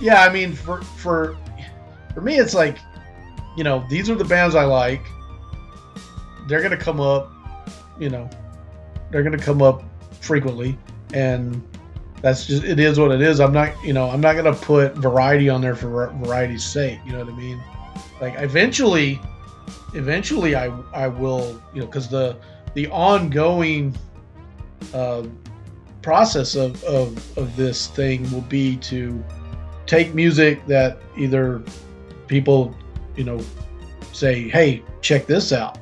yeah, I mean, for for for me, it's like, you know, these are the bands I like. They're gonna come up, you know, they're gonna come up frequently, and that's just it is what it is. I'm not, you know, I'm not gonna put variety on there for variety's sake. You know what I mean? Like eventually, eventually, I I will, you know, because the the ongoing uh, process of, of of this thing will be to take music that either people, you know, say, hey, check this out.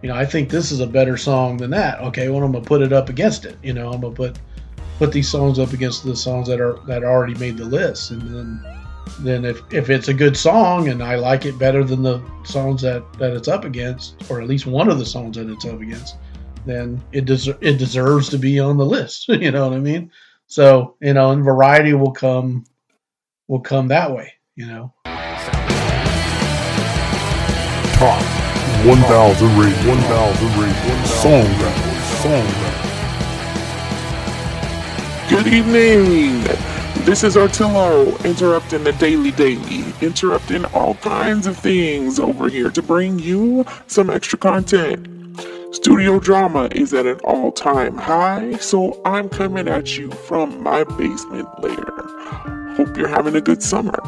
You know, I think this is a better song than that. Okay, well, I'm gonna put it up against it. You know, I'm gonna put put these songs up against the songs that are that already made the list, and then then if, if it's a good song and I like it better than the songs that, that it's up against, or at least one of the songs that it's up against, then it des- it deserves to be on the list. you know what I mean? So you know, and variety will come will come that way. You know. Top 1000 rate, 1000 rate, song song. Good evening. This is Artillo interrupting the Daily Daily, interrupting all kinds of things over here to bring you some extra content. Studio drama is at an all time high, so I'm coming at you from my basement lair. Hope you're having a good summer.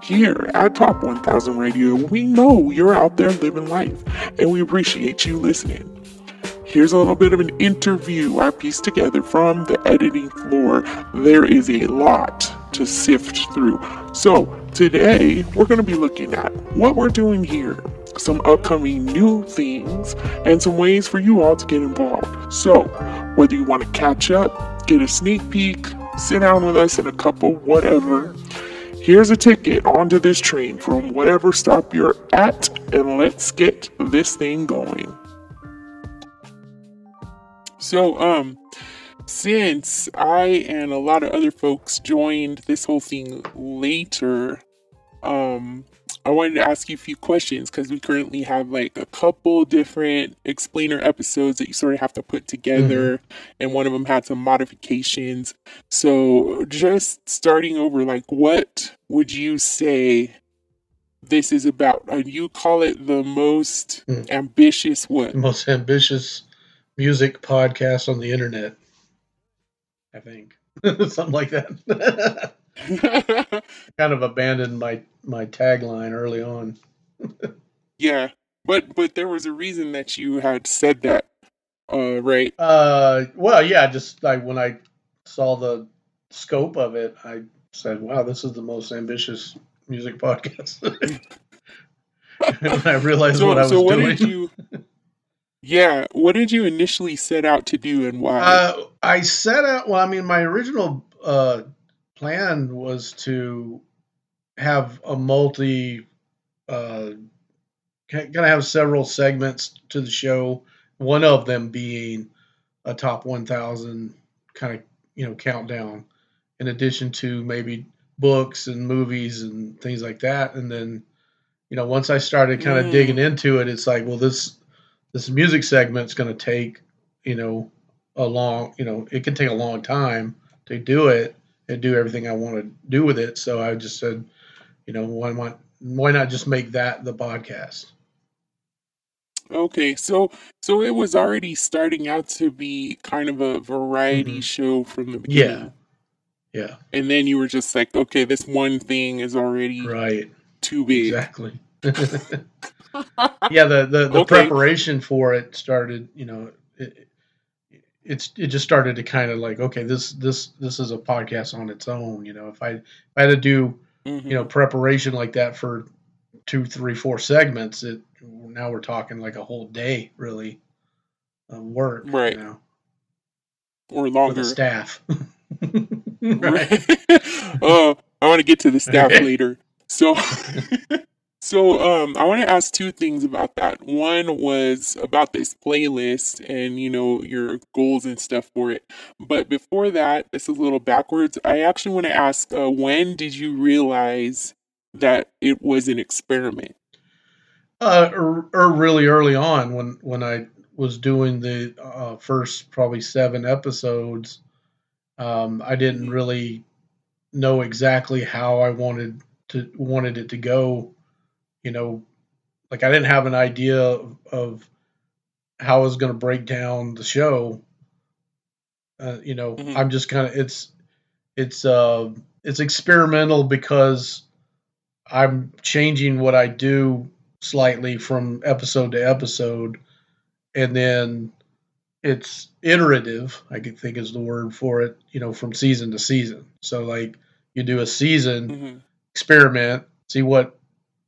Here at Top 1000 Radio, we know you're out there living life, and we appreciate you listening. Here's a little bit of an interview I pieced together from the editing floor. There is a lot to sift through. So, today we're going to be looking at what we're doing here, some upcoming new things, and some ways for you all to get involved. So, whether you want to catch up, get a sneak peek, sit down with us in a couple, whatever, here's a ticket onto this train from whatever stop you're at, and let's get this thing going. So, um, since I and a lot of other folks joined this whole thing later, um, I wanted to ask you a few questions because we currently have like a couple different explainer episodes that you sort of have to put together, mm-hmm. and one of them had some modifications. So, just starting over, like, what would you say this is about? Uh, you call it the most mm. ambitious what? Most ambitious music podcast on the internet. I think something like that. kind of abandoned my my tagline early on. yeah, but but there was a reason that you had said that, uh, right? Uh, well, yeah, just like when I saw the scope of it, I said, "Wow, this is the most ambitious music podcast." and I realized so, what I was so what doing. Did you, yeah. What did you initially set out to do and why? Uh, I set out, well, I mean, my original uh, plan was to have a multi, uh, kind of have several segments to the show. One of them being a top 1,000 kind of, you know, countdown, in addition to maybe books and movies and things like that. And then, you know, once I started kind of mm. digging into it, it's like, well, this this music segment's going to take, you know, a long, you know, it can take a long time to do it and do everything I want to do with it. So I just said, you know, why not, why not just make that the podcast? Okay, so so it was already starting out to be kind of a variety mm-hmm. show from the beginning. Yeah. Yeah. And then you were just like, okay, this one thing is already right too big. Exactly. yeah, the the, the okay. preparation for it started. You know, it, it's it just started to kind of like okay, this this this is a podcast on its own. You know, if I if I had to do mm-hmm. you know preparation like that for two, three, four segments, it now we're talking like a whole day really of work, right? You know, or longer staff. right. oh, I want to get to the staff later. So, so um, I want to ask two things about that. One was about this playlist and you know your goals and stuff for it. But before that, this is a little backwards. I actually want to ask, uh, when did you realize that it was an experiment? Uh, or, or really early on when when I was doing the uh, first probably seven episodes. Um, I didn't mm-hmm. really know exactly how I wanted to wanted it to go. You know, like I didn't have an idea of, of how I was going to break down the show. Uh, you know, Mhm. I'm just kind of it's it's uh it's experimental because I'm changing what I do slightly from episode to episode, and then it's iterative. I could think is the word for it. You know, from season to season. So like you do a season hmm experiment, see what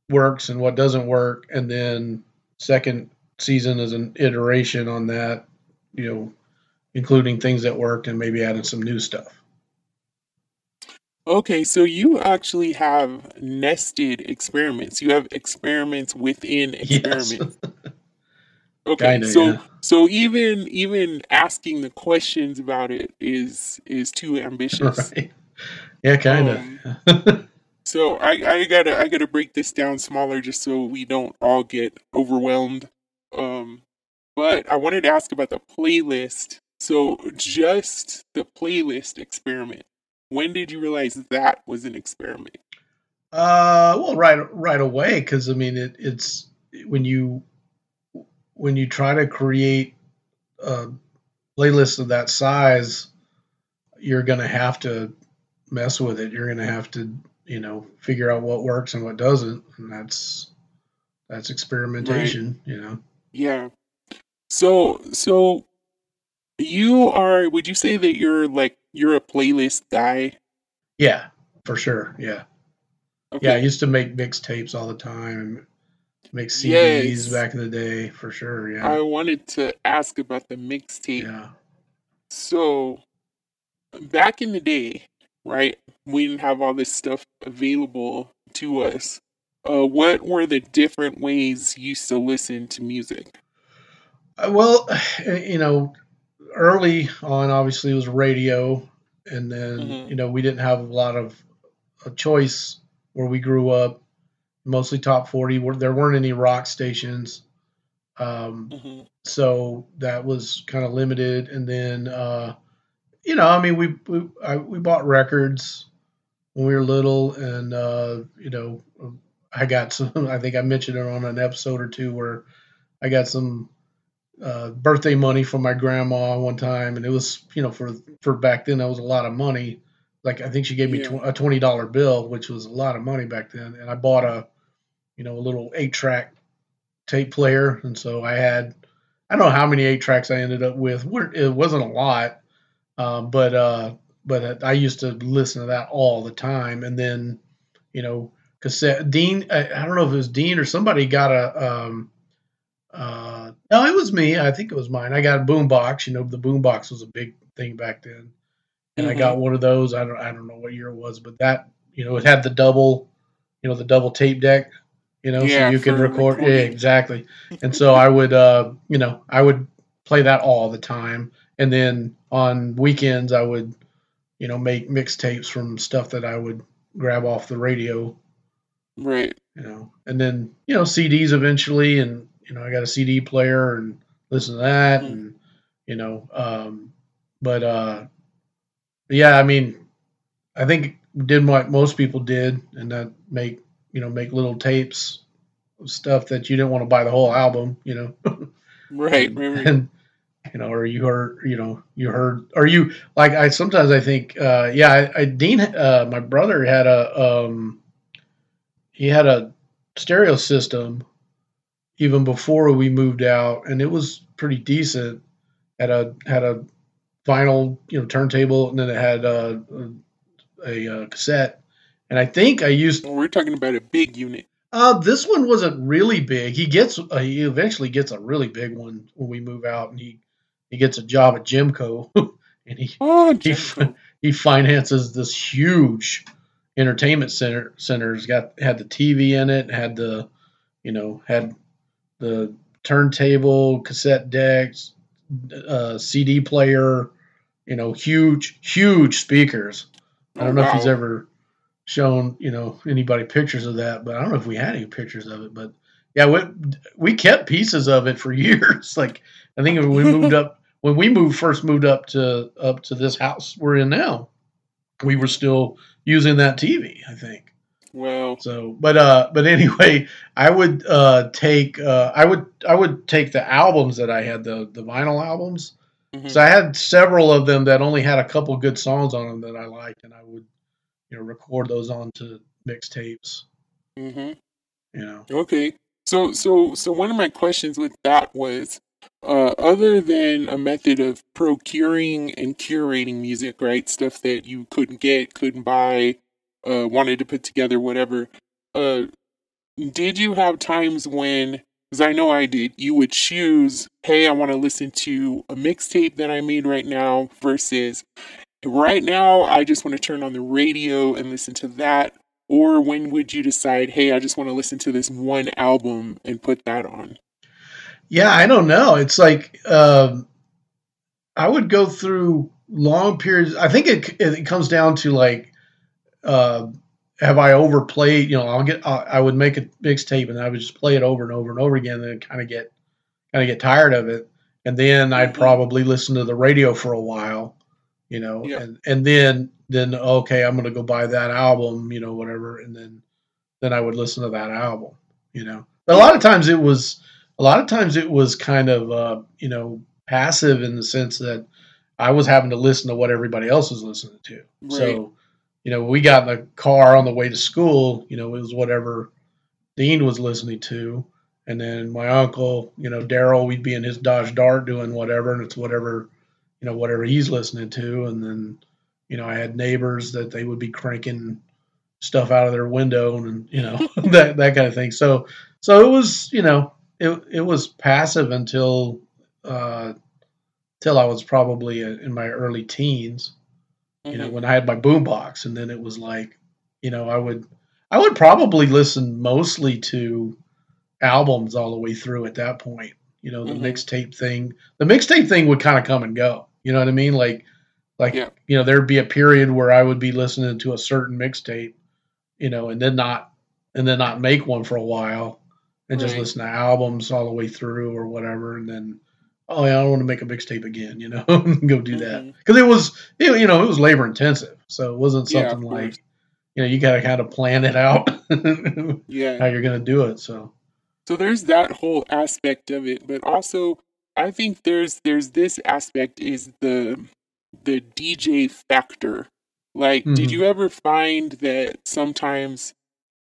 works and what doesn't work, and then second season is an iteration on that. You know, including things that worked and maybe adding some new stuff. Okay, so you actually have nested experiments. You have experiments within Yes, experiments. Okay, kind of. so Yeah. so even even asking the questions about it is is too ambitious. Right. Yeah, kind Um, of. So I, I gotta I gotta break this down smaller just so we don't all get overwhelmed. Um, but I wanted to ask about the playlist. So just the playlist experiment. When did you realize that was an experiment? Uh, well, right, right away, because I mean, it, it's when you when you try to create a playlist of that size, you're gonna have to mess with it. You're gonna have to, you know, figure out what works and what doesn't, and that's that's experimentation. You know. Yeah. So so you are would you say that you're like you're a playlist guy? Yeah, for sure. Yeah, yeah. I used to make mixtapes all the time and make CDs Yes. back in the day, for sure. Yeah, I wanted to ask about the mixtape. yeah. So back in the day, right, we didn't have all this stuff available to us. Uh, what were the different ways you used to listen to music? Uh, Well, you know, early on, obviously, it was radio, and then Mhm. you know we didn't have a lot of a choice where we grew up. Mostly top forty. Where there weren't any rock stations, um, hmm so that was kind of limited. And then, uh, you know, I mean, we we I, we bought records when we were little, and uh, you know, I got some. I think I mentioned it on an episode or two where I got some uh, birthday money from my grandma one time, and it was you know for for back then that was a lot of money. Like I think she gave me Yeah. tw- a twenty dollar bill, which was a lot of money back then, and I bought a you know a little eight track tape player, and so I had I don't know how many eight tracks I ended up with. It wasn't a lot, um, but uh, but I used to listen to that all the time, and then you know cassette. Dean, I, I don't know if it was Dean or somebody got a. Um, uh, no, it was me. I think it was mine. I got a boombox. You know, the boombox was a big thing back then, and I got one of those. I don't, I don't know what year it was, but that, you know, it had the double, you know, the double tape deck. You know, Yeah, so you could record. Yeah, exactly. And so I would, uh, you know, I would play that all the time, and then on weekends I would, you know, make mixtapes from stuff that I would grab off the radio Right. you know, and then you know CDs eventually, and you know I got a CD player and listen to that, Mhm. and you know, um, but uh, yeah, I mean, I think did what most people did, and that make you know make little tapes of stuff that you didn't want to buy the whole album, you know, Right. Right. right. and you know, or you heard, you know, you heard, or you like I sometimes I think, uh, yeah, I, I Dean, uh, my brother had a, um, he had a stereo system even before we moved out, and it was pretty decent. Had a had a vinyl, you know, turntable, and then it had uh, a, a, cassette. And I think I used We're talking about a big unit. uh, this one wasn't really big. He gets uh, he eventually gets a really big one when we move out, and he he gets a job at Gemco, and he Oh, he, he finances this huge entertainment center. Center's got had the TV in it, had the you know had the turntable, cassette decks, uh, CD player, you know, huge huge speakers. I don't Oh, know if he's ever shown you know anybody pictures of that, but I don't know if we had any pictures of it. But yeah, we we kept pieces of it for years. Like I think when we moved up when we moved first moved up to up to this house we're in now. we were still using that TV. I think. Well, So, but uh, but anyway, I would uh take uh I would I would take the albums that I had the the vinyl albums. mhm. So I had several of them that only had a couple good songs on them that I liked, and I would you know record those onto mixtapes. hmm You know. Okay. So so so one of my questions with that was uh other than a method of procuring and curating music, right? Stuff that you couldn't get, couldn't buy, uh wanted to put together whatever. Uh did you have times when cuz I know I did, you would choose, "Hey, I want to listen to a mixtape that I made right now" versus right now I just want to turn on the radio and listen to that or when would you decide, hey, I just want to listen to this one album and put that on? Yeah, I don't know. It's like um, I would go through long periods. I think it it comes down to like, uh, have I overplayed? You know, I'll get I I would make a mixtape and I would just play it over and over and over again, and kind of get kind of get tired of it, and then I'd Mhm. probably listen to the radio for a while, you know, Yeah. and and then then okay, I'm gonna go buy that album, you know, whatever, and then then I would listen to that album, you know. But a lot of times it was a lot of times it was kind of uh, you know passive in the sense that I was having to listen to what everybody else was listening to. Right. So, you know, we got in the car on the way to school, you know, it was whatever Dean was listening to. And then my uncle, you know, Daryl, we'd be in his Dodge Dart doing whatever, and it's whatever, you know, whatever he's listening to. And then, you know, I had neighbors that they would be cranking stuff out of their window and, you know, that, that kind of thing. So, so it was, you know, it, it was passive until, uh, till I was probably in my early teens you know Mhm. when i had my boombox and then it was like you know i would i would probably listen mostly to albums all the way through at that point you know the Mhm. mixtape thing the mixtape thing would kind of come and go you know what i mean like like Yeah. you know there'd be a period where i would be listening to a certain mixtape you know and then not and then not make one for a while and just Right. listen to albums all the way through or whatever and then oh yeah i want to make a mixtape again you know go do that Mhm. because it was it, you know it was labor intensive so it wasn't Yeah, something course. like you know you got to kind of plan it out yeah, how you're going to do it so So there's that whole aspect of it, but also I think there's there's this aspect is the the DJ factor. Like, did Mhm. you ever find that sometimes,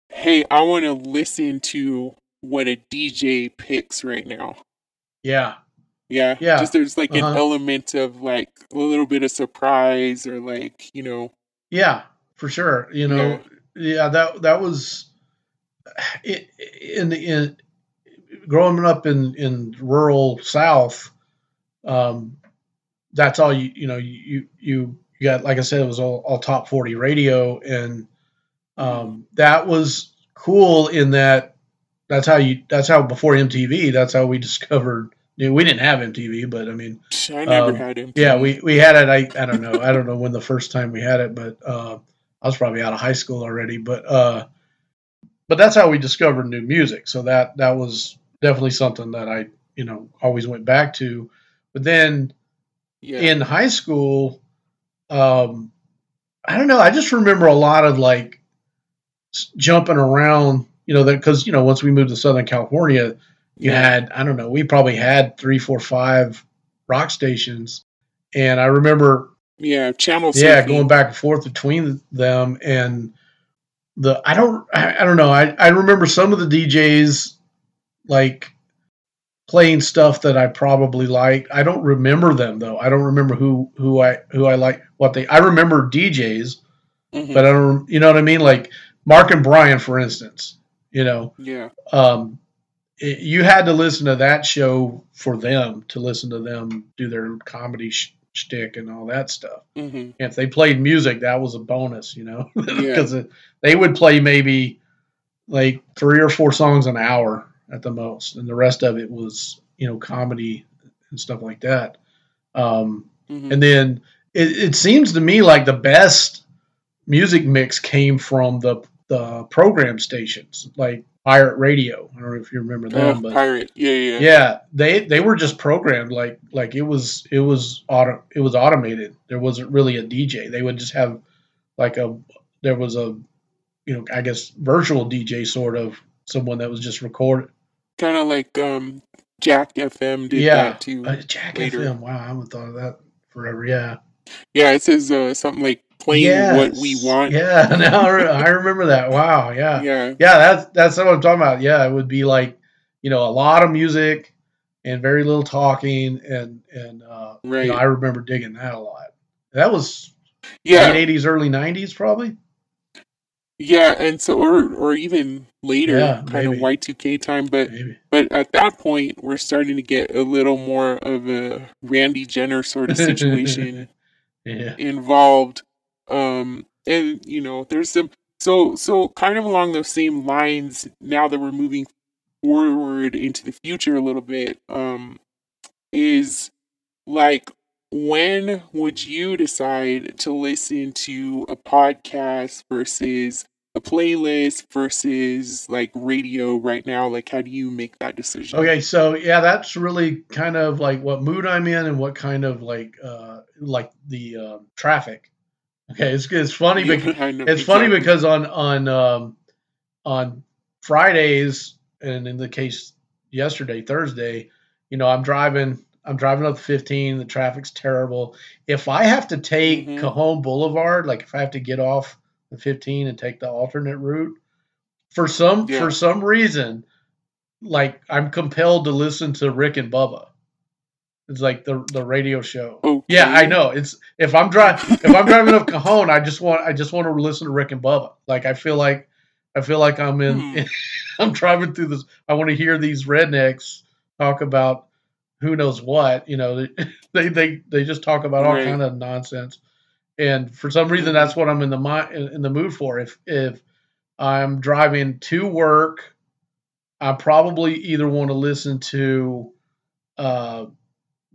hey, I want to listen to what a DJ picks right now? yeah Yeah. Yeah. Just there's like an Uh-huh. element of like a little bit of surprise or like, you know, yeah for sure you know yeah, that that was it, in the in growing up in in rural south um that's all you you know you you you got like i said it was all, all top 40 radio and um that was cool in that that's how you that's how before mtv that's how we discovered you know, we didn't have mtv but i mean I never Um, had him. yeah we we had it. I i don't know. I don't know when the first time we had it but uh i was probably out of high school already but uh but that's how we discovered new music. So that that was definitely something that i you know always went back to. But then yeah. in high school um i don't know. I just remember a lot of like jumping around you know that because you know once we moved to southern california you yeah. had i don't know we probably had three four five rock stations. And i remember yeah, channel yeah going back and forth between them and the i don't i, I don't know. I, I remember some of the djs like playing stuff that i probably liked. I don't remember them though. I don't remember who who i who i like what they i remember djs Mhm. but i don't you know what i mean? Like mark and brian for instance you know yeah. um, it, you had to listen to that show for them to listen to them do their comedy sh- shtick and all that stuff. hmm And if they played music, that was a bonus, you know, Yeah. because they would play maybe like three or four songs an hour at the most, and the rest of it was you know comedy and stuff like that. Um, hmm and then it, it seems to me like the best music mix came from the the program stations like pirate radio i don't know if you remember them Oh, but pirate. Yeah, yeah. yeah they they were just programmed like like it was it was auto it was automated there wasn't really a dj they would just have like a there was a you know I guess virtual DJ sort of someone that was just recorded. Kind of like um, Jack FM did yeah, that too. uh, Jack later. FM. Wow, I haven't thought of that forever. Yeah, Yeah, it says uh, something like playing what we want. Yeah, now I remember that. Wow. Yeah. Yeah. Yeah, that's that's what I'm talking about. Yeah, it would be like, you know, a lot of music and very little talking, and and uh, you know, I remember digging that a lot. That was Yeah. late '80s, early '90s, probably. Yeah, and so or or even later, Yeah, kind of maybe. Y two K time, but Maybe. but at that point we're starting to get a little more of a Randy Jenner sort of situation Yeah. involved. Um and you know, there's some so so kind of along those same lines now that we're moving forward into the future a little bit, um is like when would you decide to listen to a podcast versus a playlist versus like radio right now? Like, how do you make that decision? Okay, so yeah, that's really kind of like what mood I'm in and what kind of like uh like the uh, traffic. Okay, it's it's funny Yeah, because it's funny because on on um, on Fridays and in the case yesterday Thursday, you know, I'm driving I'm driving up the 15. The traffic's terrible. If I have to take Mhm. Cajon Boulevard, like if I have to get off the 15 and take the alternate route, for some Yeah. for some reason, like I'm compelled to listen to Rick and Bubba. It's like the the radio show. Okay. Yeah, I know. It's if I'm driving if I'm driving up Cajon, I just want I just want to listen to Rick and Bubba. Like I feel like I feel like I'm in Hmm. I'm driving through this I want to hear these rednecks talk about who knows what, you know, they they they just talk about all Right. kind of nonsense. And for some reason that's what I'm in the mi- in in the mood for. If if I'm driving to work, I probably either want to listen to uh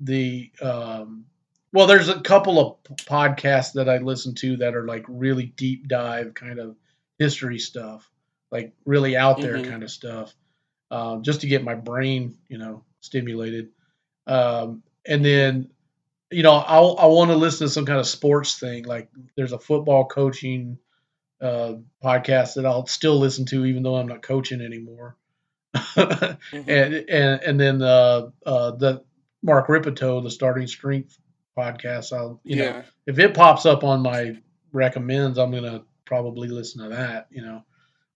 the um well there's a couple of podcasts that I listen to that are like really deep dive kind of history stuff like really out there Mhm. kind of stuff um, just to get my brain you know stimulated um, and then you know I'll, I want to listen to some kind of sports thing like there's a football coaching uh, podcast that I'll still listen to even though I'm not coaching anymore Mhm. and and and then uh, uh, the Mark Rippetoe, the Starting Strength podcast. I'll you know if it pops up on my recommends, I'm gonna probably listen to that. You know,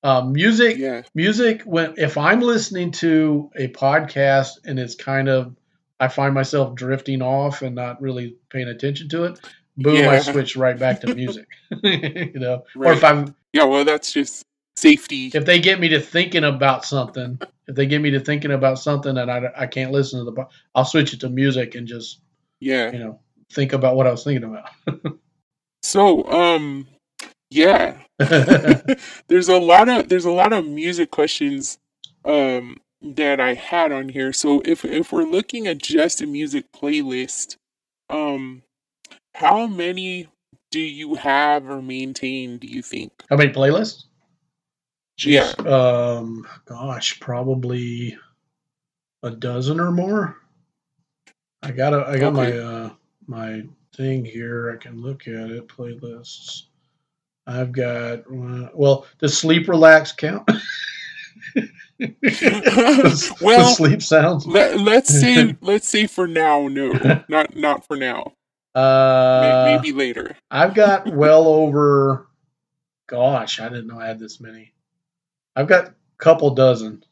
um, music Yeah. music when if I'm listening to a podcast and it's kind of I find myself drifting off and not really paying attention to it. Boom! I switch right back to music. you know, or if I'm Yeah. Well, that's just safety. if they get me to thinking about something, if they get me to thinking about something and I, I can't listen to the, I'll switch it to music and just Yeah. you know think about what I was thinking about. So, um, yeah. there's a lot of there's a lot of music questions um that I had on here. So if if we're looking at just a music playlist, um how many do you have or maintain, do you think? How many playlists? Yeah. Um, gosh, probably a dozen or more. I got a, I got my uh my thing here. I can look at it. Playlists. I've got uh, well, does sleep relax count? The- the Well, sleep sounds. Let, let's see. let's see for now no. Not not for now. Uh, Maybe later. I've got well over. Gosh, I didn't know I had this many. I've got a couple dozen.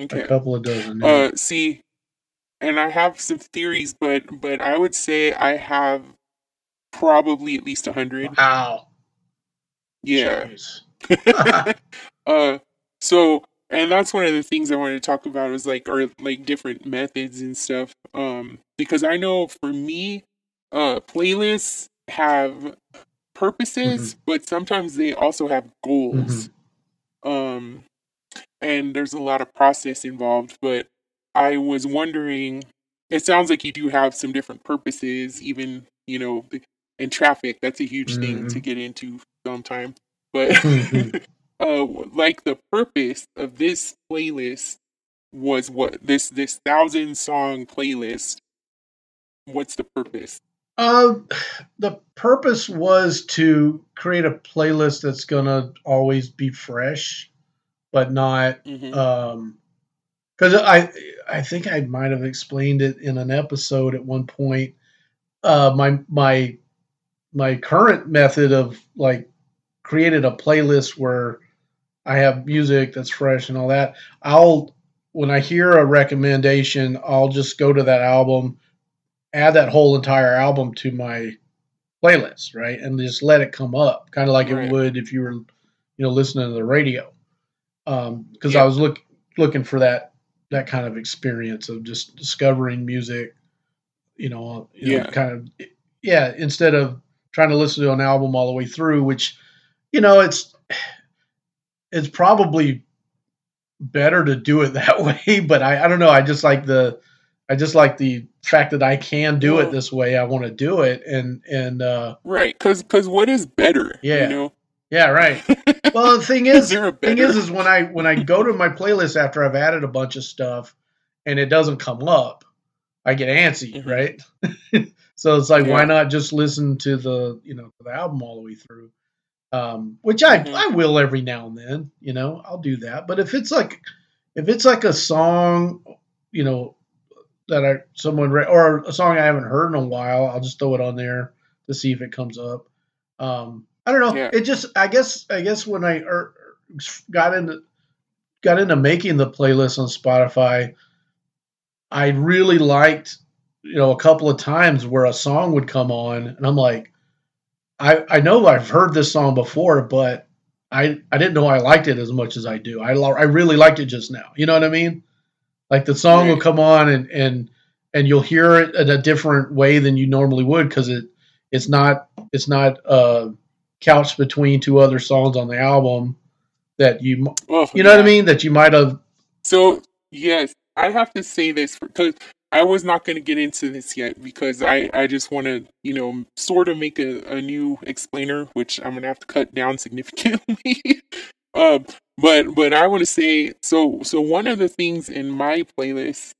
Okay. A couple of dozen. yeah. Uh, see, and I have some theories, but but I would say I have probably at least a hundred. wow. Yeah. Uh, so and that's one of the things I wanted to talk about is like or like different methods and stuff. Um, because I know for me, uh, playlists have purposes, but sometimes they also have goals. Um, and there's a lot of process involved, but I was wondering, it sounds like you do have some different purposes, even, you know, in traffic, that's a huge thing to get into sometime. But, Mhm. uh, like the purpose of this playlist was what this, this thousand song playlist. What's the purpose? Uh, the purpose was to create a playlist that's gonna always be fresh, but not Mhm. um because I I think I might have explained it in an episode at one point. Uh, my my my current method of like created a playlist where I have music that's fresh and all that. I'll when I hear a recommendation, I'll just go to that album, add that whole entire album to my playlist, right, and just let it come up, kind of like Right. it would if you were, you know, listening to the radio. Um, because Yeah. I was look looking for that that kind of experience of just discovering music, you know, you know, Yeah. kind of, yeah, instead of trying to listen to an album all the way through, which, you know, it's it's probably better to do it that way, but I, I don't know. I just like the I just like the fact that I can do Well- it this way. I want to do it and and uh Right, because because what is better? Yeah. You know, yeah, right. Well, the thing is is, thing is is when I when I go to my playlist after I've added a bunch of stuff and it doesn't come up, I get antsy, Mhm. right? so it's like why not just listen to the, you know, the album all the way through. Um, which I Mhm. I will every now and then, you know, I'll do that. But if it's like if it's like a song, you know, that I someone re- or a song I haven't heard in a while, I'll just throw it on there to see if it comes up. Um, I don't know. Yeah. It just I guess I guess when I er, got into got into making the playlist on Spotify, I really liked you know a couple of times where a song would come on and I'm like, I I know I've heard this song before, but I I didn't know I liked it as much as I do. I I really liked it just now. You know what I mean? Like the song will come on and and and you'll hear it in a different way than you normally would because it it's not it's not uh couched between two other songs on the album that you Oh, you know what I mean? That you might have So yes, I have to say this because I was not going to get into this yet because I I just want to you know sort of make a, a new explainer, which I'm gonna have to cut down significantly. Um, but but I want to say so so one of the things in my playlist,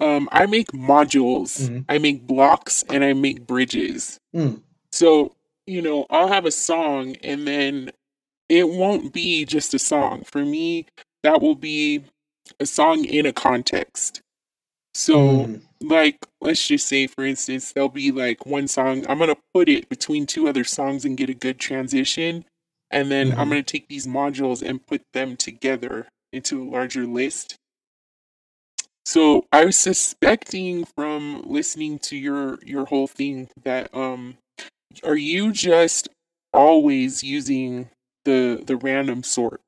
um, I make modules, Mhm. I make blocks, and I make bridges. Mm. So you know I'll have a song and then it won't be just a song for me. That will be a song in a context. So, Mm. like, let's just say, for instance, there'll be like one song, I'm going to put it between two other songs and get a good transition. And then I'm Mhm. going to take these modules and put them together into a larger list. So I was suspecting from listening to your your whole thing that um are you just always using the the random sort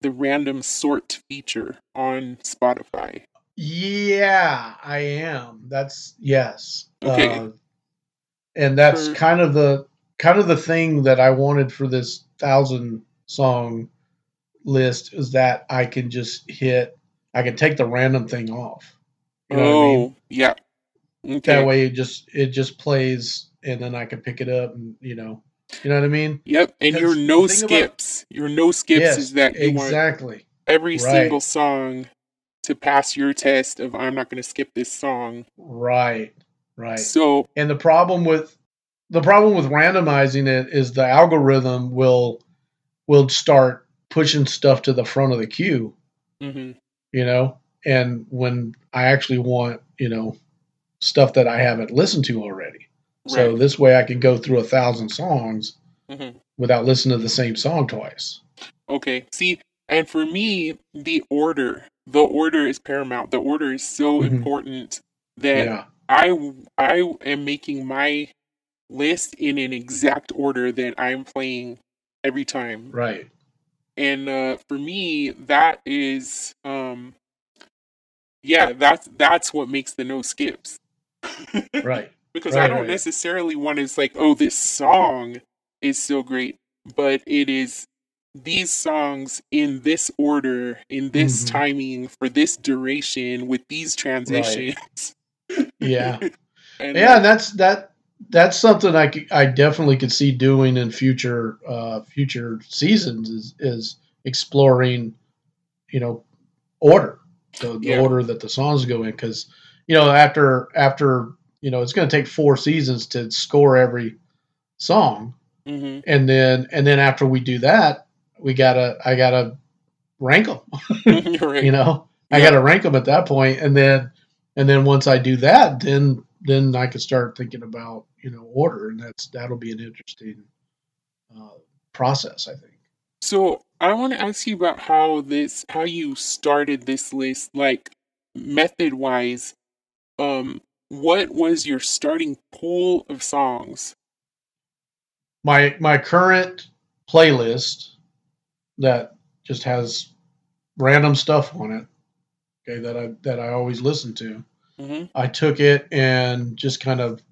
the random sort feature on Spotify? Yeah, I am. That's yes. Okay. Uh, and that's kind of the kind of the thing that I wanted for this thousand song list is that I can just hit I can take the random thing off. You know what I oh, mean? yeah. Okay. That way it just it just plays and then I can pick it up and you know you know what I mean? Yep, and your no thing about- skips. Your no skips yes, is that exactly. every Right. single song to pass your test of I'm not going to skip this song. Right. Right. So, And the problem with the problem with randomizing it is the algorithm will will start pushing stuff to the front of the queue, mhm, you know. And when I actually want, you know, stuff that I haven't listened to already, so this way I can go through a thousand songs mhm. without listening to the same song twice. Okay. See, and for me, the order, the order is paramount. The order is so Mhm. important that yeah. I I am making my list in an exact order that I'm playing every time. Right. And uh for me that is um yeah, that's that's what makes the no skips. Right. because Right, I don't right. necessarily want to like, oh, this song is so great, but it is these songs in this order, in this Mhm. timing, for this duration, with these transitions. Yeah. and yeah, and that's that. That's something I, I definitely could see doing in future uh, future seasons is is exploring, you know, order the, the Yeah. order that the songs go in because you know after after you know it's going to take four seasons to score every song. Hmm and then and then after we do that we gotta i gotta rank them you know i gotta rank them at that point and then and then once i do that then then i could start thinking about you know order and that's that'll be an interesting uh, process i think So I want to ask you about how this, how you started this list, like method wise. Um, what was your starting pool of songs? my my current playlist that just has random stuff on it okay that i that i always listen to hmm I took it and just kind of,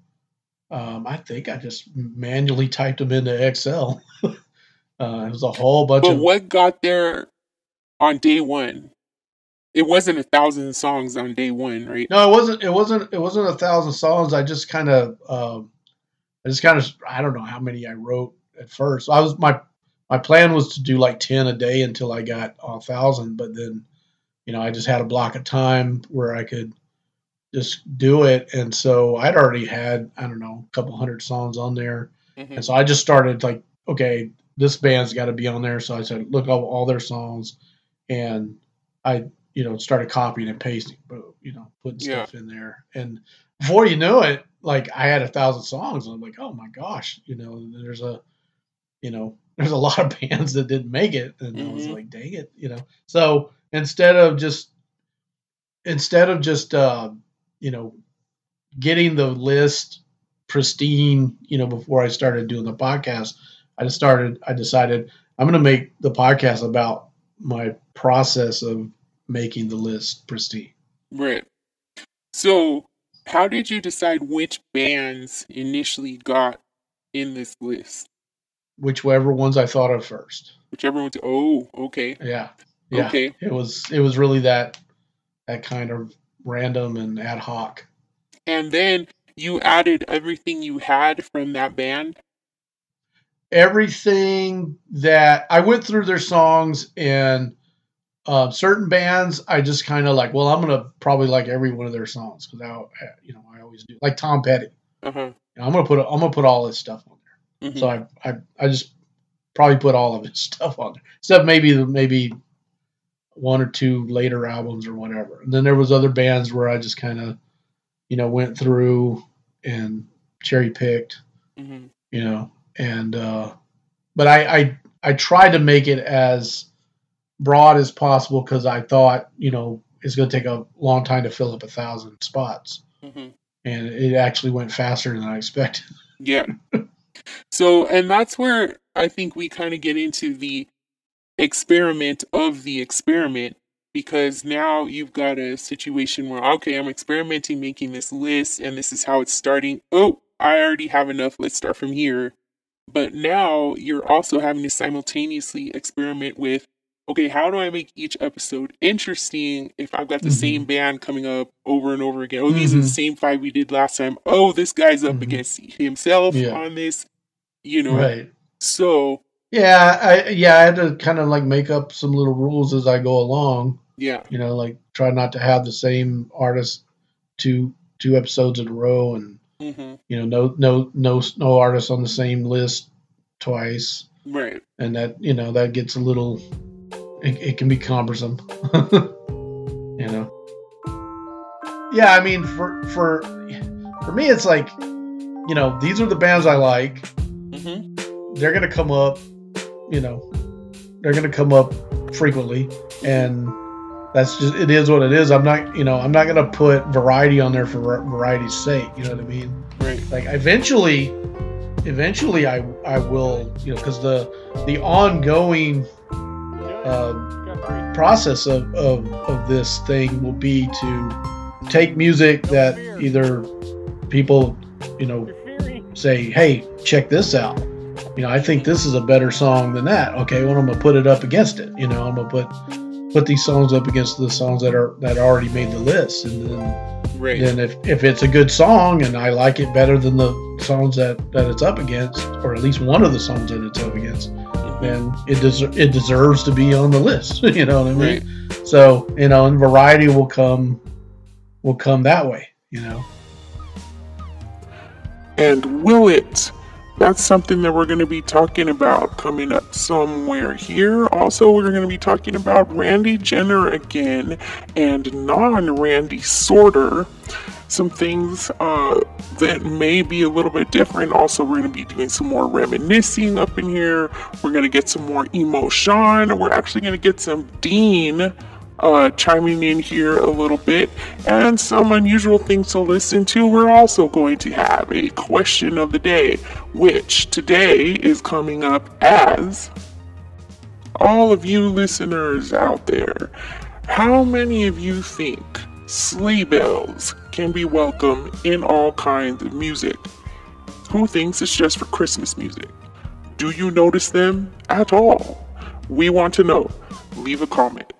um, I think I just manually typed them into Excel. uh, it was a whole bunch But of. what got there on day one? It wasn't a thousand songs on day one, right? No, it wasn't. It wasn't. It wasn't a thousand songs. I just kind of, um, I just kind of, I don't know how many I wrote at first. I was my my plan was to do like ten a day until I got a thousand, but then, you know, I just had a block of time where I could just do it, and so I'd already had I don't know a couple hundred songs on there. Mhm. And so I just started like, okay, this band's got to be on there. So I said, look up all their songs, and I, you know, started copying and pasting, but you know, putting Yeah. stuff in there. And before you knew it, like I had a thousand songs. And I'm like, oh my gosh, you know, there's a, you know, there's a lot of bands that didn't make it, and I was Mhm. like, dang it, you know. So instead of just, instead of just, uh, you know, getting the list pristine, you know, before I started doing the podcast, I just started, I decided I'm going to make the podcast about my process of making the list pristine. Right. So, how did you decide which bands initially got in this list? Whichever ones I thought of first. Whichever ones. Oh, okay. Yeah. Yeah. Okay. It was, it was really that, that kind of random and ad hoc. And then you added everything you had from that band. everything that I went through their songs and uh, certain bands I just kind of like. Well, I'm gonna probably like every one of their songs because I, you know, I always do. Like Tom Petty, Uh huh. you know, I'm gonna put I'm gonna put all his stuff on there. So I, I I just probably put all of his stuff on there, except maybe maybe one or two later albums or whatever. And then there was other bands where I just kind of, you know, went through and cherry picked hmm you know and uh but i i i tried to make it as broad as possible because i thought you know it's going to take a long time to fill up a thousand spots hmm and it actually went faster than i expected Yeah. so, and that's where I think we kind of get into the experiment of the experiment because now you've got a situation where, okay, I'm experimenting making this list and this is how it's starting. Oh, I already have enough. Let's start from here. But now you're also having to simultaneously experiment with, okay, how do I make each episode interesting if I've got the Mhm. same band coming up over and over again? Oh, these are the Mhm. same five we did last time. Oh, this guy's up Mhm. against himself Yeah. on this, you know. right So, yeah i yeah i had to kind of like make up some little rules as i go along. Yeah. you know like try not to have the same artist two two episodes in a row and hmm you know no no no no artists on the same list twice. Right. and that you know that gets a little it, it can be cumbersome. You know? Yeah i mean for for for me it's like you know these are the bands i like. Hmm they're gonna come up you know they're gonna come up frequently and that's just it is what it is. I'm not you know i'm not gonna put variety on there for variety's sake you know what i mean? Right. like eventually eventually i i will you know because the the ongoing uh, process of, of of this thing will be to take music that either people you know say hey check this out you know i think this is a better song than that okay well i'm gonna put it up against it you know i'm gonna put put these songs up against the songs that are that already made the list and then Right. then if, if it's a good song and I like it better than the songs that, that it's up against, or at least one of the songs that it's up against, Mhm. then it des- it deserves to be on the list. you know what I mean? Right. So you know, and variety will come will come that way. You know. And will it? That's something that we're going to be talking about coming up somewhere here. Also, we're going to be talking about Randy Jenner again and non Randy Sorter. Some things uh, that may be a little bit different. Also, we're going to be doing some more reminiscing up in here. We're going to get some more emo Sean. We're actually going to get some Dean uh, chiming in here a little bit, and some unusual things to listen to. We're also going to have a question of the day, which today is coming up as all of you listeners out there. How many of you think sleigh bells can be welcome in all kinds of music? Who thinks it's just for Christmas music? Do you notice them at all? We want to know. Leave a comment.